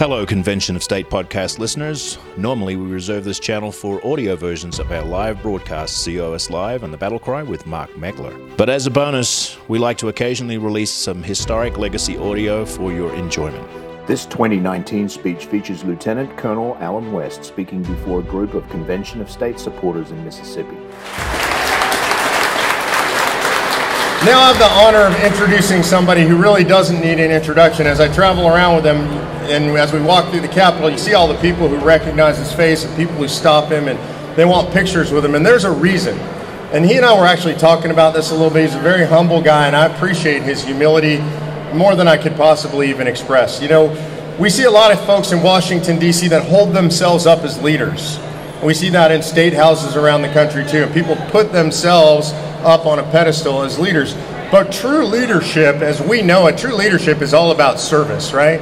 Hello, Convention of State podcast listeners. Normally, we reserve this channel for audio versions of our live broadcasts, COS Live and The Battle Cry with Mark Meckler. But as a bonus, we like to occasionally release some historic legacy audio for your enjoyment. This 2019 speech features Lieutenant Colonel Allen West speaking before a group of Convention of State supporters in Mississippi. Now I have the honor of introducing somebody who really doesn't need an introduction. As I travel around with them, and as we walk through the Capitol, you see all the people who recognize his face and people who stop him and they want pictures with him, and there's a reason. And he and I were actually talking about this a little bit. He's a very humble guy, and I appreciate his humility more than I could possibly even express. You know, we see a lot of folks in Washington, D.C., that hold themselves up as leaders. And we see that in state houses around the country, too. And people put themselves up on a pedestal as leaders. But true leadership, as we know it, true leadership is all about service, right?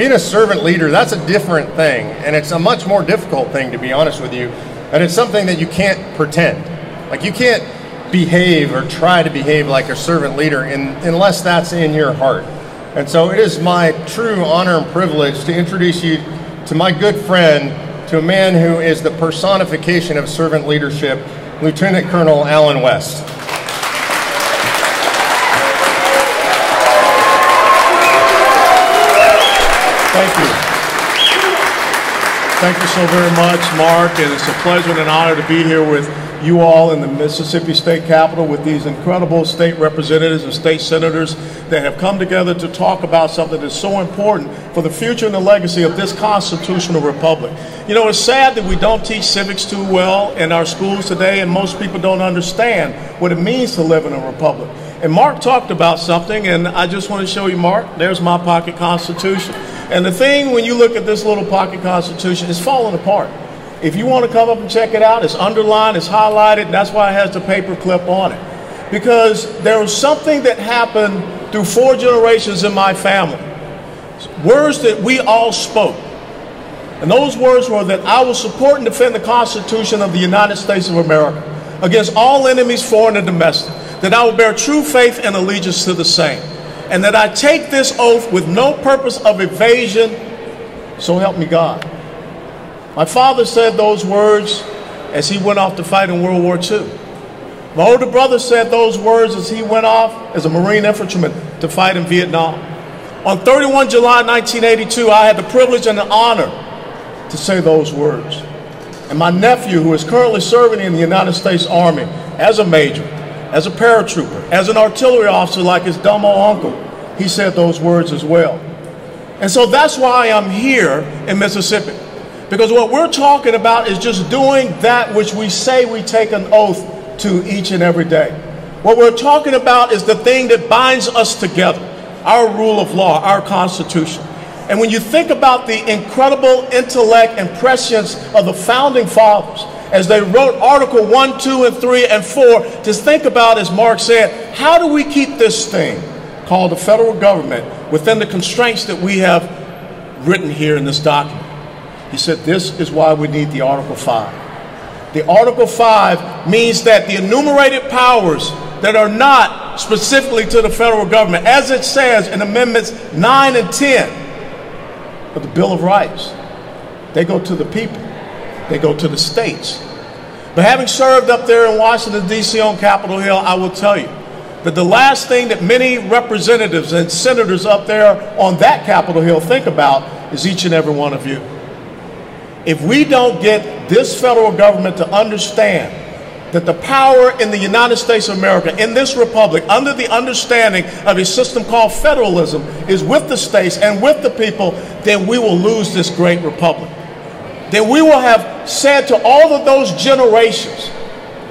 Being a servant leader, that's a different thing. And it's a much more difficult thing, to be honest with you. And it's something that you can't pretend. Like, you can't behave or try to behave like a servant leader in, unless that's in your heart. And so it is my true honor and privilege to introduce you to my good friend, to a man who is the personification of servant leadership, Lieutenant Colonel Allen West. Thank you. Thank you so very much, Mark, and it's a pleasure and an honor to be here with you all in the Mississippi State Capitol with these incredible state representatives and state senators that have come together to talk about something that's so important for the future and the legacy of this constitutional republic. You know, it's sad that we don't teach civics too well in our schools today, and most people don't understand what it means to live in a republic. And Mark talked about something, and I just want to show you, Mark, there's my pocket constitution. And the thing when you look at this little pocket constitution, it's falling apart. If you want to come up and check it out, it's underlined, it's highlighted, that's why it has the paper clip on it. Because there was something that happened through four generations in my family. Words that we all spoke. And those words were that I will support and defend the Constitution of the United States of America against all enemies, foreign and domestic. That I will bear true faith and allegiance to the same and that I take this oath with no purpose of evasion, so help me God. My father said those words as he went off to fight in World War II. My older brother said those words as he went off as a Marine infantryman to fight in Vietnam. On 31 July 1982, I had the privilege and the honor to say those words. And my nephew, who is currently serving in the United States Army as a major, as a paratrooper, as an artillery officer like his dumb old uncle, he said those words as well. And so that's why I'm here in Mississippi. Because what we're talking about is just doing that which we say we take an oath to each and every day. What we're talking about is the thing that binds us together our rule of law, our Constitution. And when you think about the incredible intellect and prescience of the founding fathers, as they wrote Article 1, 2, and 3, and 4, to think about, as Mark said, how do we keep this thing called the federal government within the constraints that we have written here in this document? He said, This is why we need the Article 5. The Article 5 means that the enumerated powers that are not specifically to the federal government, as it says in Amendments 9 and 10 of the Bill of Rights, they go to the people they go to the states. But having served up there in Washington, D.C. on Capitol Hill, I will tell you that the last thing that many representatives and senators up there on that Capitol Hill think about is each and every one of you. If we don't get this federal government to understand that the power in the United States of America, in this republic, under the understanding of a system called federalism, is with the states and with the people, then we will lose this great republic then we will have said to all of those generations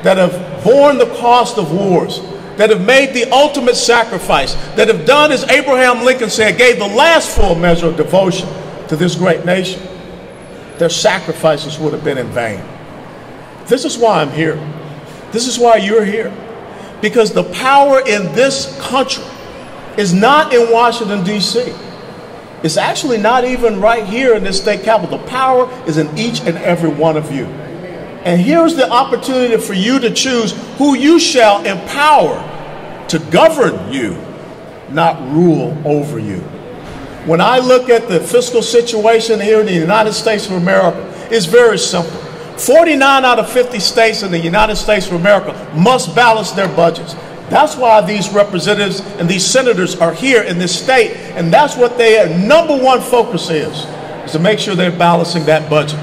that have borne the cost of wars, that have made the ultimate sacrifice, that have done as Abraham Lincoln said, gave the last full measure of devotion to this great nation, their sacrifices would have been in vain. This is why I'm here. This is why you're here. Because the power in this country is not in Washington, D.C. It's actually not even right here in this state capital. The power is in each and every one of you. And here's the opportunity for you to choose who you shall empower to govern you, not rule over you. When I look at the fiscal situation here in the United States of America, it's very simple. 49 out of 50 states in the United States of America must balance their budgets. That's why these representatives and these senators are here in this state, and that's what their number one focus is, is to make sure they're balancing that budget.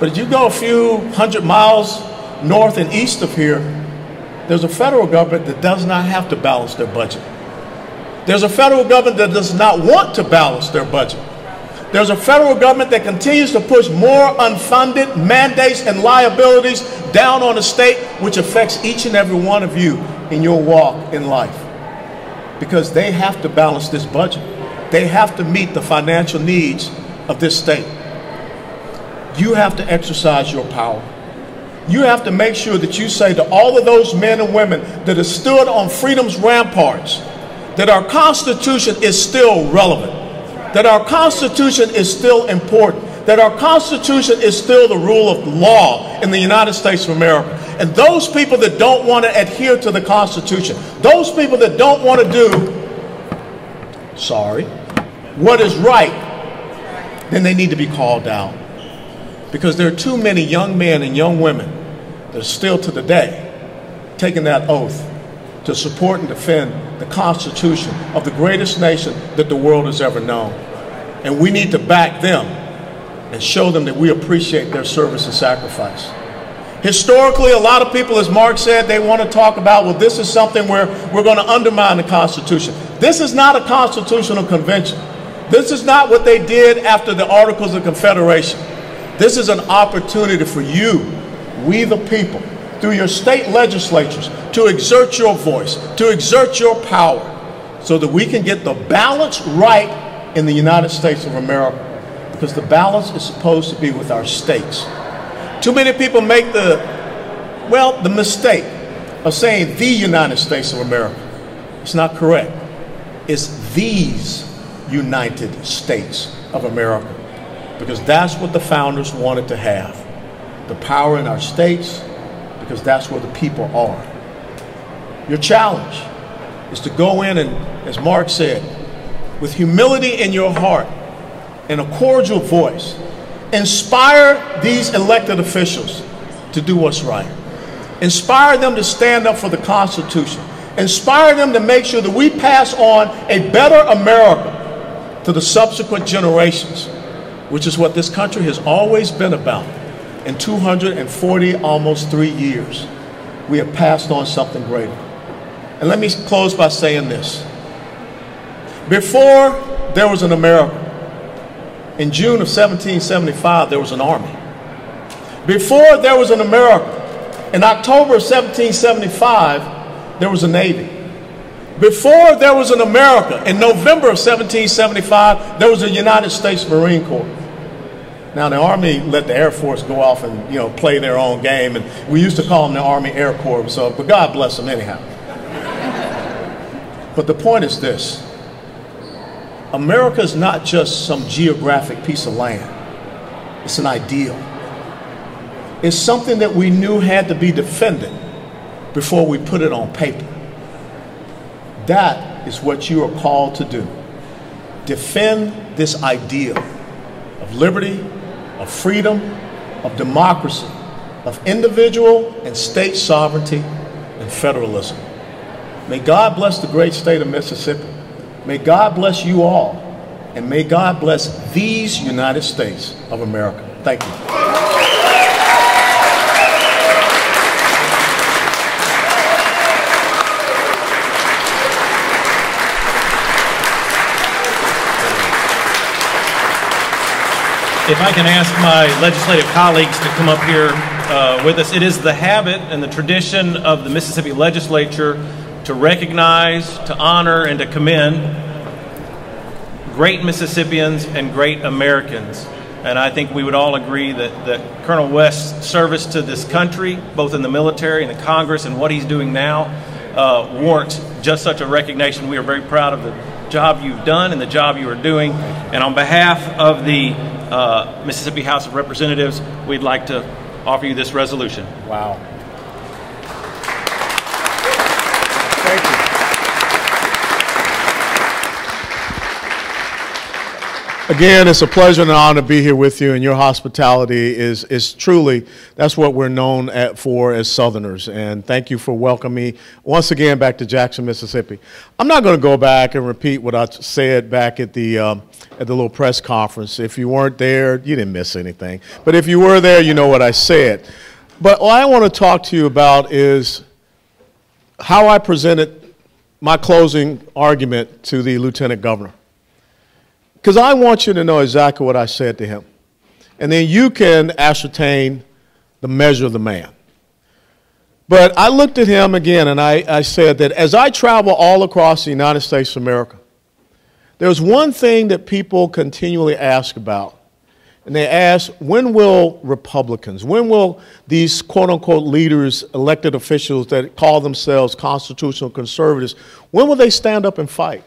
But if you go a few hundred miles north and east of here, there's a federal government that does not have to balance their budget. There's a federal government that does not want to balance their budget. There's a federal government that continues to push more unfunded mandates and liabilities down on the state, which affects each and every one of you in your walk in life. Because they have to balance this budget, they have to meet the financial needs of this state. You have to exercise your power. You have to make sure that you say to all of those men and women that have stood on freedom's ramparts that our Constitution is still relevant that our Constitution is still important, that our Constitution is still the rule of law in the United States of America. And those people that don't want to adhere to the Constitution, those people that don't want to do, sorry, what is right, then they need to be called out. Because there are too many young men and young women that are still to the day taking that oath to support and defend the Constitution of the greatest nation that the world has ever known. And we need to back them and show them that we appreciate their service and sacrifice. Historically, a lot of people, as Mark said, they want to talk about, well, this is something where we're going to undermine the Constitution. This is not a constitutional convention. This is not what they did after the Articles of Confederation. This is an opportunity for you, we the people, through your state legislatures to exert your voice, to exert your power, so that we can get the balance right in the United States of America. Because the balance is supposed to be with our states. Too many people make the, well, the mistake of saying the United States of America. It's not correct. It's these United States of America. Because that's what the founders wanted to have the power in our states, because that's where the people are. Your challenge is to go in and, as Mark said, with humility in your heart and a cordial voice, inspire these elected officials to do what's right. Inspire them to stand up for the Constitution. Inspire them to make sure that we pass on a better America to the subsequent generations, which is what this country has always been about in 240, almost three years, we have passed on something greater. And let me close by saying this. Before there was an America, in June of 1775, there was an army. Before there was an America, in October of 1775, there was a navy. Before there was an America, in November of 1775, there was a United States Marine Corps. Now, the Army let the Air Force go off and, you know, play their own game, and we used to call them the Army Air Corps, so, but God bless them anyhow. but the point is this America is not just some geographic piece of land, it's an ideal. It's something that we knew had to be defended before we put it on paper. That is what you are called to do. Defend this ideal of liberty, of freedom, of democracy, of individual and state sovereignty and federalism. May God bless the great state of Mississippi. May God bless you all. And may God bless these United States of America. Thank you. If I can ask my legislative colleagues to come up here uh, with us, it is the habit and the tradition of the Mississippi legislature to recognize, to honor, and to commend great Mississippians and great Americans. And I think we would all agree that, that Colonel West's service to this country, both in the military and the Congress, and what he's doing now, uh, warrants just such a recognition. We are very proud of the job you've done and the job you are doing. And on behalf of the uh, Mississippi House of Representatives, we'd like to offer you this resolution. Wow. Again, it's a pleasure and an honor to be here with you, and your hospitality is, is truly, that's what we're known at, for as Southerners. And thank you for welcoming me once again back to Jackson, Mississippi. I'm not going to go back and repeat what I said back at the, um, at the little press conference. If you weren't there, you didn't miss anything. But if you were there, you know what I said. But what I want to talk to you about is how I presented my closing argument to the lieutenant governor. Because I want you to know exactly what I said to him. And then you can ascertain the measure of the man. But I looked at him again and I, I said that as I travel all across the United States of America, there's one thing that people continually ask about. And they ask, when will Republicans, when will these quote unquote leaders, elected officials that call themselves constitutional conservatives, when will they stand up and fight?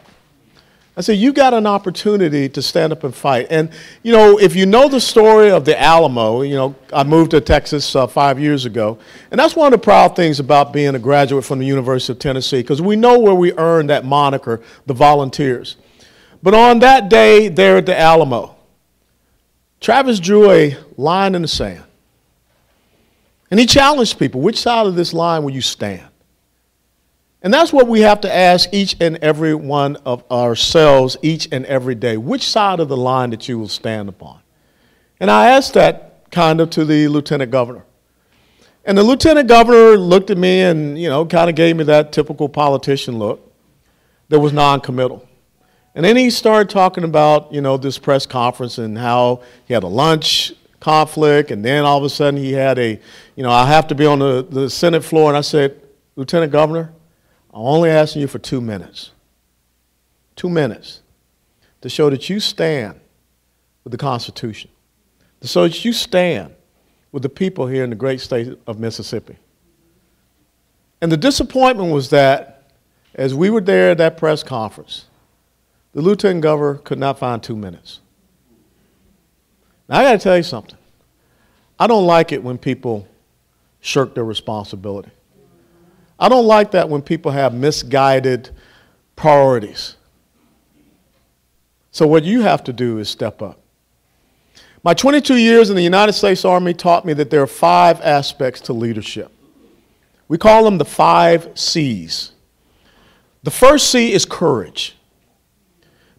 I said, you got an opportunity to stand up and fight. And, you know, if you know the story of the Alamo, you know, I moved to Texas uh, five years ago. And that's one of the proud things about being a graduate from the University of Tennessee, because we know where we earned that moniker, the volunteers. But on that day there at the Alamo, Travis drew a line in the sand. And he challenged people which side of this line will you stand? And that's what we have to ask each and every one of ourselves each and every day. Which side of the line that you will stand upon? And I asked that kind of to the lieutenant governor. And the lieutenant governor looked at me and, you know, kind of gave me that typical politician look that was non-committal. And then he started talking about, you know, this press conference and how he had a lunch conflict, and then all of a sudden he had a, you know, I have to be on the, the Senate floor. And I said, Lieutenant Governor, I'm only asking you for two minutes. Two minutes to show that you stand with the Constitution, to show that you stand with the people here in the great state of Mississippi. And the disappointment was that as we were there at that press conference, the lieutenant governor could not find two minutes. Now, I got to tell you something. I don't like it when people shirk their responsibility. I don't like that when people have misguided priorities. So, what you have to do is step up. My 22 years in the United States Army taught me that there are five aspects to leadership. We call them the five C's. The first C is courage.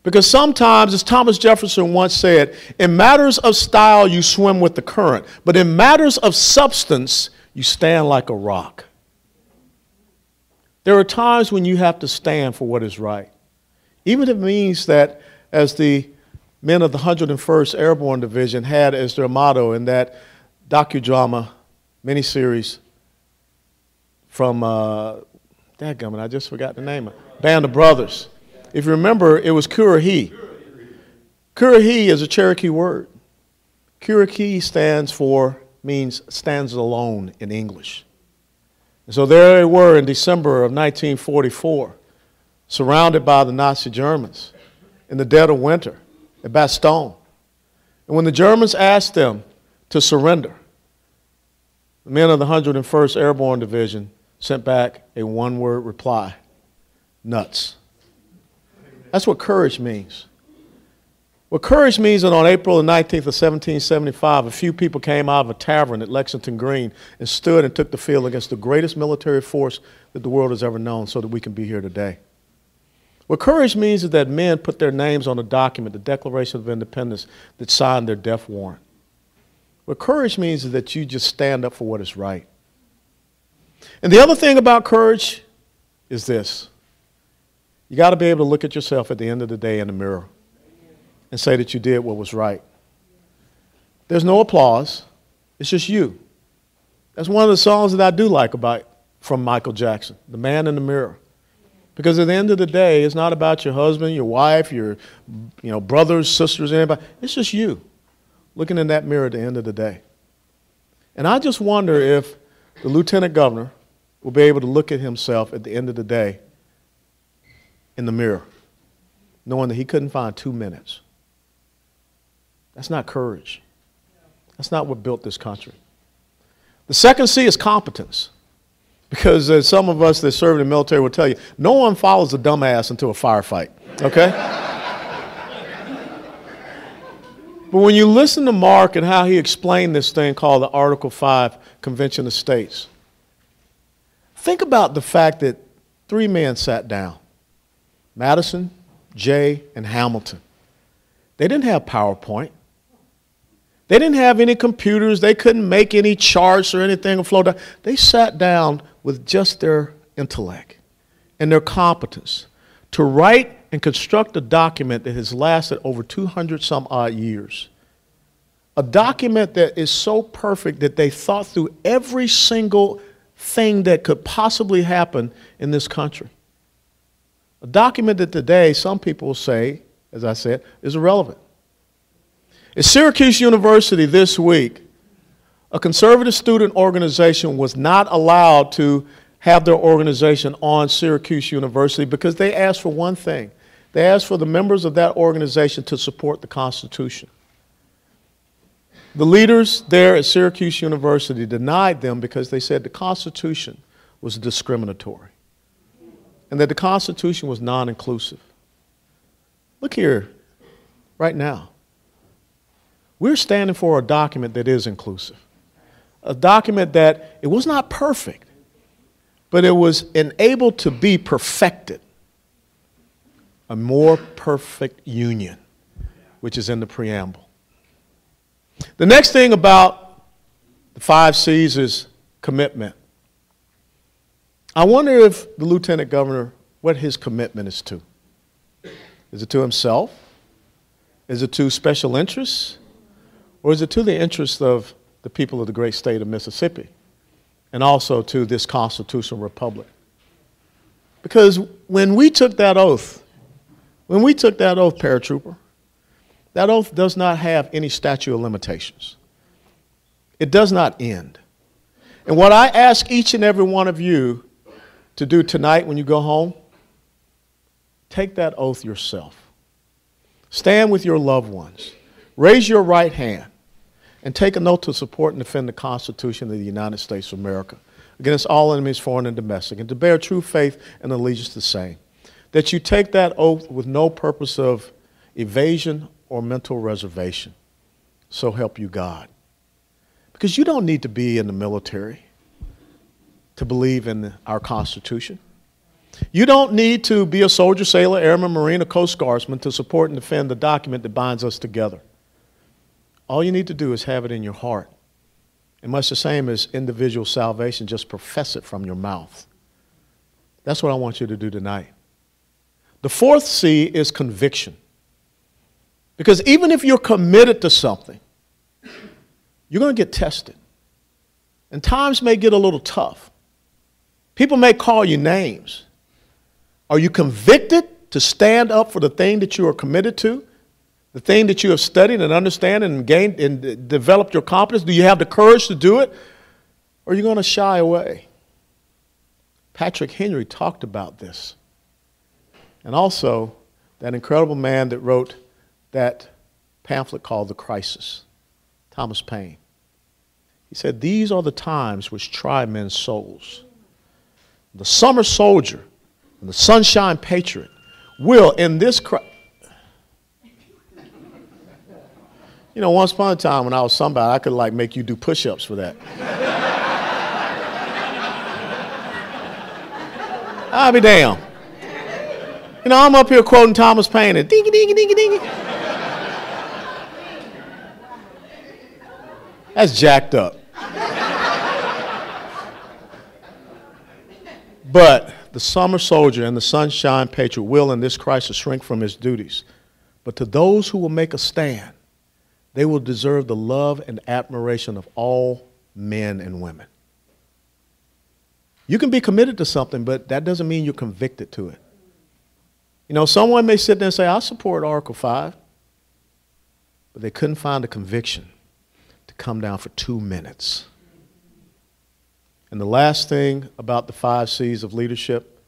Because sometimes, as Thomas Jefferson once said, in matters of style, you swim with the current, but in matters of substance, you stand like a rock. There are times when you have to stand for what is right. Even if it means that, as the men of the 101st Airborne Division had as their motto in that docudrama miniseries from, uh, dadgummit, I just forgot the name of it, Band of Brothers. If you remember, it was Currahee. Currahee is a Cherokee word. Currahee stands for, means stands alone in English. And so there they were in December of 1944, surrounded by the Nazi Germans in the dead of winter at Bastogne. And when the Germans asked them to surrender, the men of the 101st Airborne Division sent back a one word reply nuts. That's what courage means. What courage means that on April the 19th of 1775, a few people came out of a tavern at Lexington Green and stood and took the field against the greatest military force that the world has ever known so that we can be here today. What courage means is that men put their names on a document, the Declaration of Independence, that signed their death warrant. What courage means is that you just stand up for what is right. And the other thing about courage is this you got to be able to look at yourself at the end of the day in the mirror and say that you did what was right. There's no applause, it's just you. That's one of the songs that I do like about from Michael Jackson, The Man in the Mirror. Because at the end of the day, it's not about your husband, your wife, your you know, brothers, sisters, anybody. It's just you looking in that mirror at the end of the day. And I just wonder if the lieutenant governor will be able to look at himself at the end of the day in the mirror, knowing that he couldn't find two minutes that's not courage. That's not what built this country. The second C is competence. Because some of us that serve in the military will tell you, no one follows a dumbass into a firefight, okay? But when you listen to Mark and how he explained this thing called the Article 5 Convention of States, think about the fact that three men sat down Madison, Jay, and Hamilton. They didn't have PowerPoint. They didn't have any computers. They couldn't make any charts or anything flow down. They sat down with just their intellect and their competence to write and construct a document that has lasted over 200 some odd years. A document that is so perfect that they thought through every single thing that could possibly happen in this country. A document that today some people say, as I said, is irrelevant. At Syracuse University this week, a conservative student organization was not allowed to have their organization on Syracuse University because they asked for one thing they asked for the members of that organization to support the Constitution. The leaders there at Syracuse University denied them because they said the Constitution was discriminatory and that the Constitution was non inclusive. Look here, right now. We're standing for a document that is inclusive, a document that it was not perfect, but it was enabled to be perfected a more perfect union, which is in the preamble. The next thing about the five C's is commitment. I wonder if the lieutenant governor, what his commitment is to. Is it to himself? Is it to special interests? Or is it to the interests of the people of the great state of Mississippi and also to this constitutional republic? Because when we took that oath, when we took that oath, paratrooper, that oath does not have any statute of limitations. It does not end. And what I ask each and every one of you to do tonight when you go home, take that oath yourself. Stand with your loved ones. Raise your right hand and take an oath to support and defend the Constitution of the United States of America against all enemies, foreign and domestic, and to bear true faith and allegiance to the same that you take that oath with no purpose of evasion or mental reservation. So help you God. Because you don't need to be in the military to believe in our Constitution. You don't need to be a soldier, sailor, airman, marine, or coast guardsman to support and defend the document that binds us together. All you need to do is have it in your heart. And much the same as individual salvation, just profess it from your mouth. That's what I want you to do tonight. The fourth C is conviction. Because even if you're committed to something, you're going to get tested. And times may get a little tough. People may call you names. Are you convicted to stand up for the thing that you are committed to? The thing that you have studied and understand and gained and developed your competence? Do you have the courage to do it? Or are you going to shy away? Patrick Henry talked about this. And also, that incredible man that wrote that pamphlet called The Crisis, Thomas Paine. He said, These are the times which try men's souls. The summer soldier and the sunshine patriot will, in this crisis, You know, once upon a time when I was somebody, I could like make you do push ups for that. I'll be damned. You know, I'm up here quoting Thomas Paine and dingy, dingy, dingy, dingy. That's jacked up. but the summer soldier and the sunshine patriot will in this crisis shrink from his duties. But to those who will make a stand, they will deserve the love and admiration of all men and women. You can be committed to something, but that doesn't mean you're convicted to it. You know, someone may sit there and say, I support Article 5, but they couldn't find a conviction to come down for two minutes. And the last thing about the five C's of leadership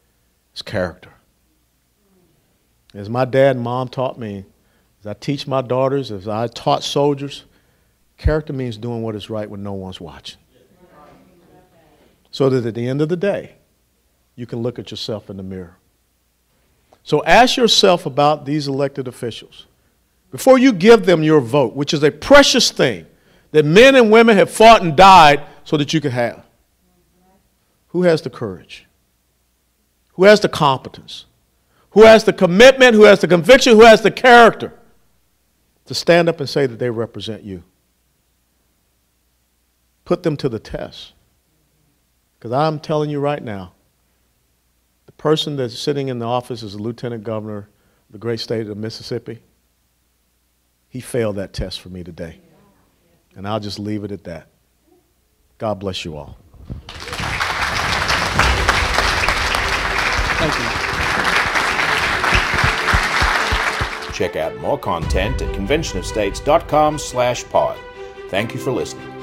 is character. As my dad and mom taught me, as I teach my daughters, as I taught soldiers, character means doing what is right when no one's watching. So that at the end of the day, you can look at yourself in the mirror. So ask yourself about these elected officials. before you give them your vote, which is a precious thing that men and women have fought and died so that you could have, who has the courage? Who has the competence? Who has the commitment? Who has the conviction? Who has the character to stand up and say that they represent you? Put them to the test. Because I'm telling you right now, the person that's sitting in the office as a lieutenant governor of the great state of Mississippi, he failed that test for me today. And I'll just leave it at that. God bless you all. Thank you. Check out more content at conventionofstates.com slash pod. Thank you for listening.